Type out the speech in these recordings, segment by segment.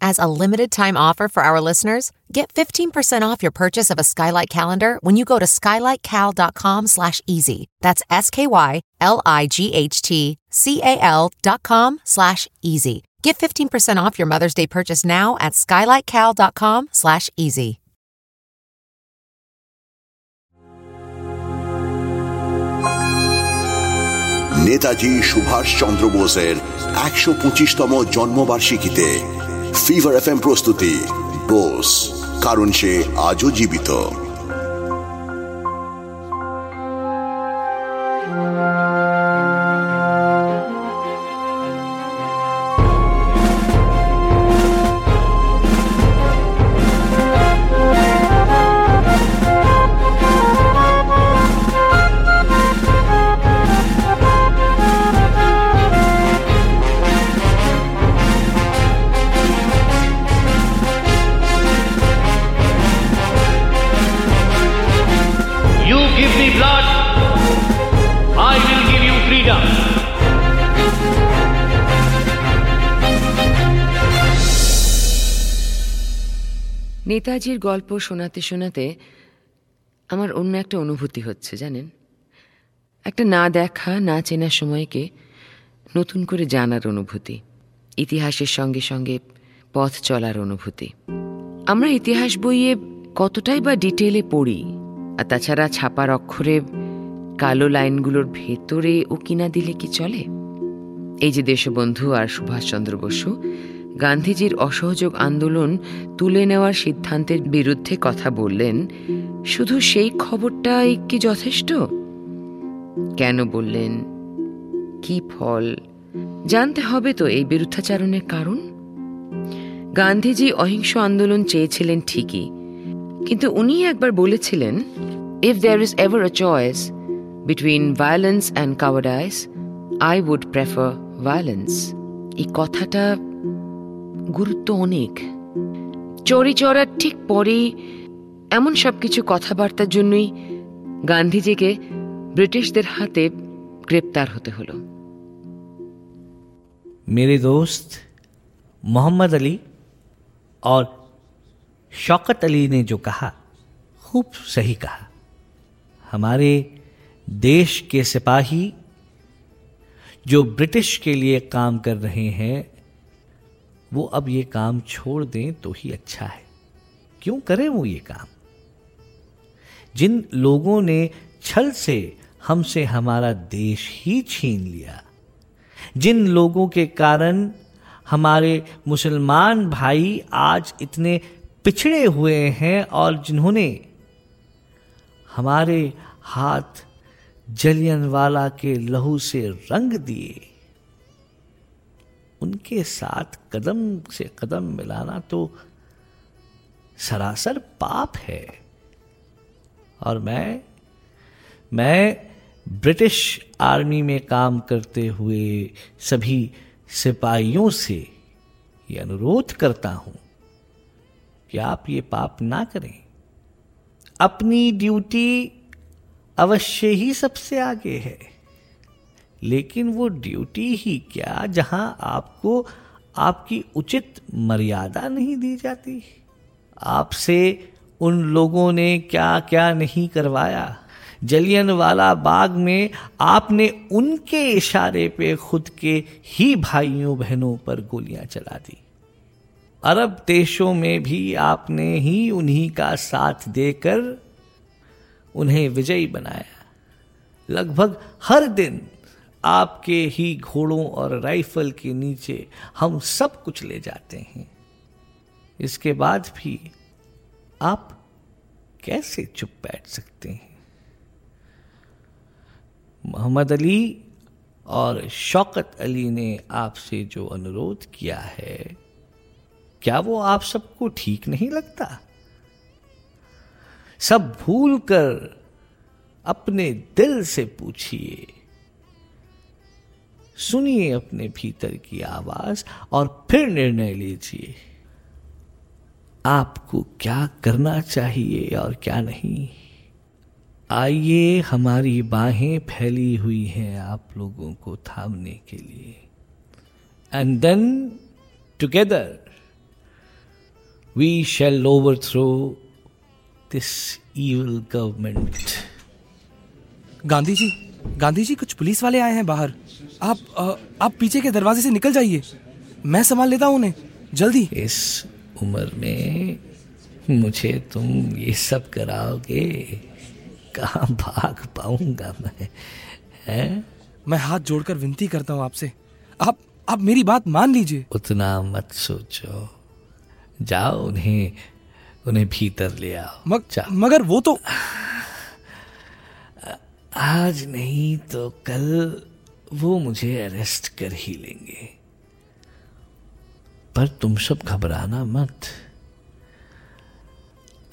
As a limited time offer for our listeners, get 15% off your purchase of a Skylight calendar when you go to skylightcal.com slash easy. That's S-K-Y-L-I-G-H-T-C-A-L dot com slash easy. Get 15% off your Mother's Day purchase now at skylightcal.com slash easy. Netaji Subhash Chandra বোসের একশো পঁচিশতম জন্মবার্ষিকীতে fever F M প্রস্তুতি বোস কারণ সে আজও জীবিত give me blood, I will give you freedom. নেতাজির গল্প শোনাতে শোনাতে আমার অন্য একটা অনুভূতি হচ্ছে জানেন? একটা না দেখা না চেনা সময়কে নতুন করে জানার অনুভূতি ইতিহাসের সঙ্গে সঙ্গে পথ চলার অনুভূতি। আমরা ইতিহাস বইয়ে কতটাই বা ডিটেলে পড়ি আর তাছাড়া ছাপার অক্ষরে কালো লাইনগুলোর ভেতরে ও কিনা দিলে কি চলে? এই যে দেশবন্ধু আর সুভাষচন্দ্র বসু, গান্ধীজির অসহযোগ আন্দোলন তুলে নেওয়ার সিদ্ধান্তের বিরুদ্ধে কথা বললেন, শুধু সেই খবরটাই কি যথেষ্ট? কেন বললেন, কি ফল? জানতে হবে তো এই বিরুদ্ধাচারণের কারণ? গান্ধীজি অহিংস আন্দোলন চেয়েছিলেন ঠিকই কিন্তু উনি একবার বলেছিলেন if there is ever a choice between violence and cowardice I would prefer violence এই কথাটা গুরুত্ব অনেক চড়ি চড়ার ঠিক পরেই এমন সব কিছু কথাবার্তার জন্যই গান্ধীজিকে ব্রিটিশদের হাতে গ্রেপ্তার হতে হলো मेरे दोस्त मोहम्मद अली और शौकत अली ने जो कहा, खूब सही कहा। हमारे देश के सिपाही जो ब्रिटिश के लिए काम कर रहे हैं, वो अब ये काम छोड़ दें तो ही अच्छा है। क्यों करें वो ये काम? जिन लोगों ने छल से हमसे हमारा देश ही छीन लिया, जिन लोगों के कारण हमारे मुसलमान भाई आज इतने पिछड़े हुए हैं और जिन्होंने हमारे हाथ जलियनवाला के लहू से रंग दिए, उनके साथ कदम से कदम मिलाना तो सरासर पाप है। और मैं मैं ब्रिटिश आर्मी में काम करते हुए सभी सिपाहियों से ये अनुरोध करता हूँ कि आप ये पाप ना करें। अपनी ड्यूटी अवश्य ही सबसे आगे है। लेकिन वो ड्यूटी ही क्या जहाँ आपको आपकी उचित मर्यादा नहीं दी जाती? आपसे उन लोगों ने क्या क्या नहीं करवाया? जलियन वाला बाग में आपने उनके इशारे पे खुद के ही भाइयों बहनों पर गोलियाँ चला दी। अरब देशों में भी आपने ही उन्हीं का साथ देकर उन्हें विजयी बनाया। लगभग हर दिन आपके ही घोड़ों और राइफल के नीचे हम सब कुछ ले जाते हैं। इसके बाद भी आप कैसे चुप बैठ सकते हैं? मोहम्मद अली और शौकत अली ने आपसे जो अनुरोध किया है क्या वो आप सबको ठीक नहीं लगता? सब भूल कर अपने दिल से पूछिए। सुनिए अपने भीतर की आवाज़ और फिर निर्णय लीजिए। आपको क्या करना चाहिए और क्या नहीं? आइए, हमारी बाहें फैली हुई हैं आप लोगों को थामने के लिए। And then together shall overthrow this evil government Gandhi ji Gandhi ji कुछ पुलिस वाले आए हैं बाहर। आप आ, आप पीछे के दरवाजे से निकल जाइए। मैं संभाल लेता हूँ उन्हें। जल्दी। इस उम्र में मुझे तुम ये सब कराओगे? कहाँ भाग पाऊँगा मैं? हैं? मैं हाथ जोड़कर विनती करता हूँ आपसे। आप आप मेरी बात मान लीजिए। उतना मत सोचो। जाओ उन्हें उन्हें भीतर ले आओ। मग। मगर वो तो आज नहीं तो कल वो मुझे अरेस्ट कर ही लेंगे। पर तुम सब घबराना मत।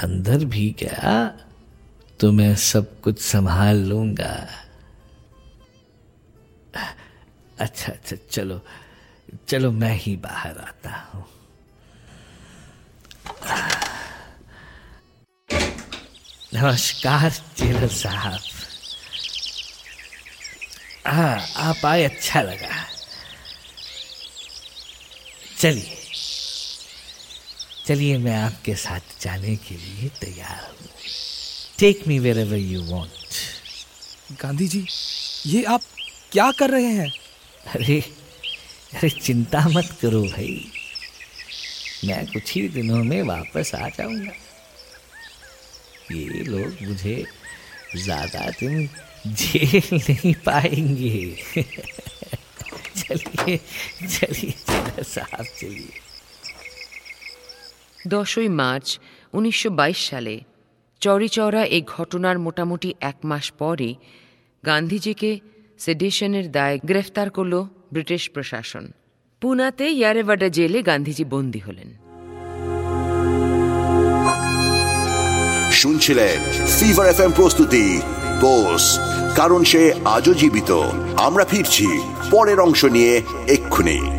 अंदर भी क्या तो मैं सब कुछ संभाल लूँगा। अच्छा अच्छा चलो चलो मैं ही बाहर आता हूँ। नमस्कार जेलर साहब। हाँ आप आए अच्छा लगा। चलिए। चलिए मैं आपके साथ जाने के लिए तैयार हूँ। Take me wherever you want Gandhi ji ये आप क्या कर रहे हैं? अरे अरे चिंता मत करो भाई। मैं कुछ ही दिनों में वापस आ जाऊंगा ये लोग मुझे ज्यादा दिन जेल नहीं पाएंगे চলিয়ে চলিয়ে চলে সাহেব চলিয়ে দশই মার্চ উনিশশো সালে চৌরিচৌরা এই ঘটনার মোটামুটি এক মাস পরে গান্ধীজিকে সেডিশনের দায়ে গ্রেফতার করল ব্রিটিশ প্রশাসন পুনাতে ইয়ারেভাডা জেলে গান্ধীজি বন্দী হলেন। শুনছিলেন ফিভার এফ প্রস্তুতি। বোস কারণ সে আজও জীবিত। আমরা ফিরছি। পরের অংশ নিয়ে এক্ষুনি।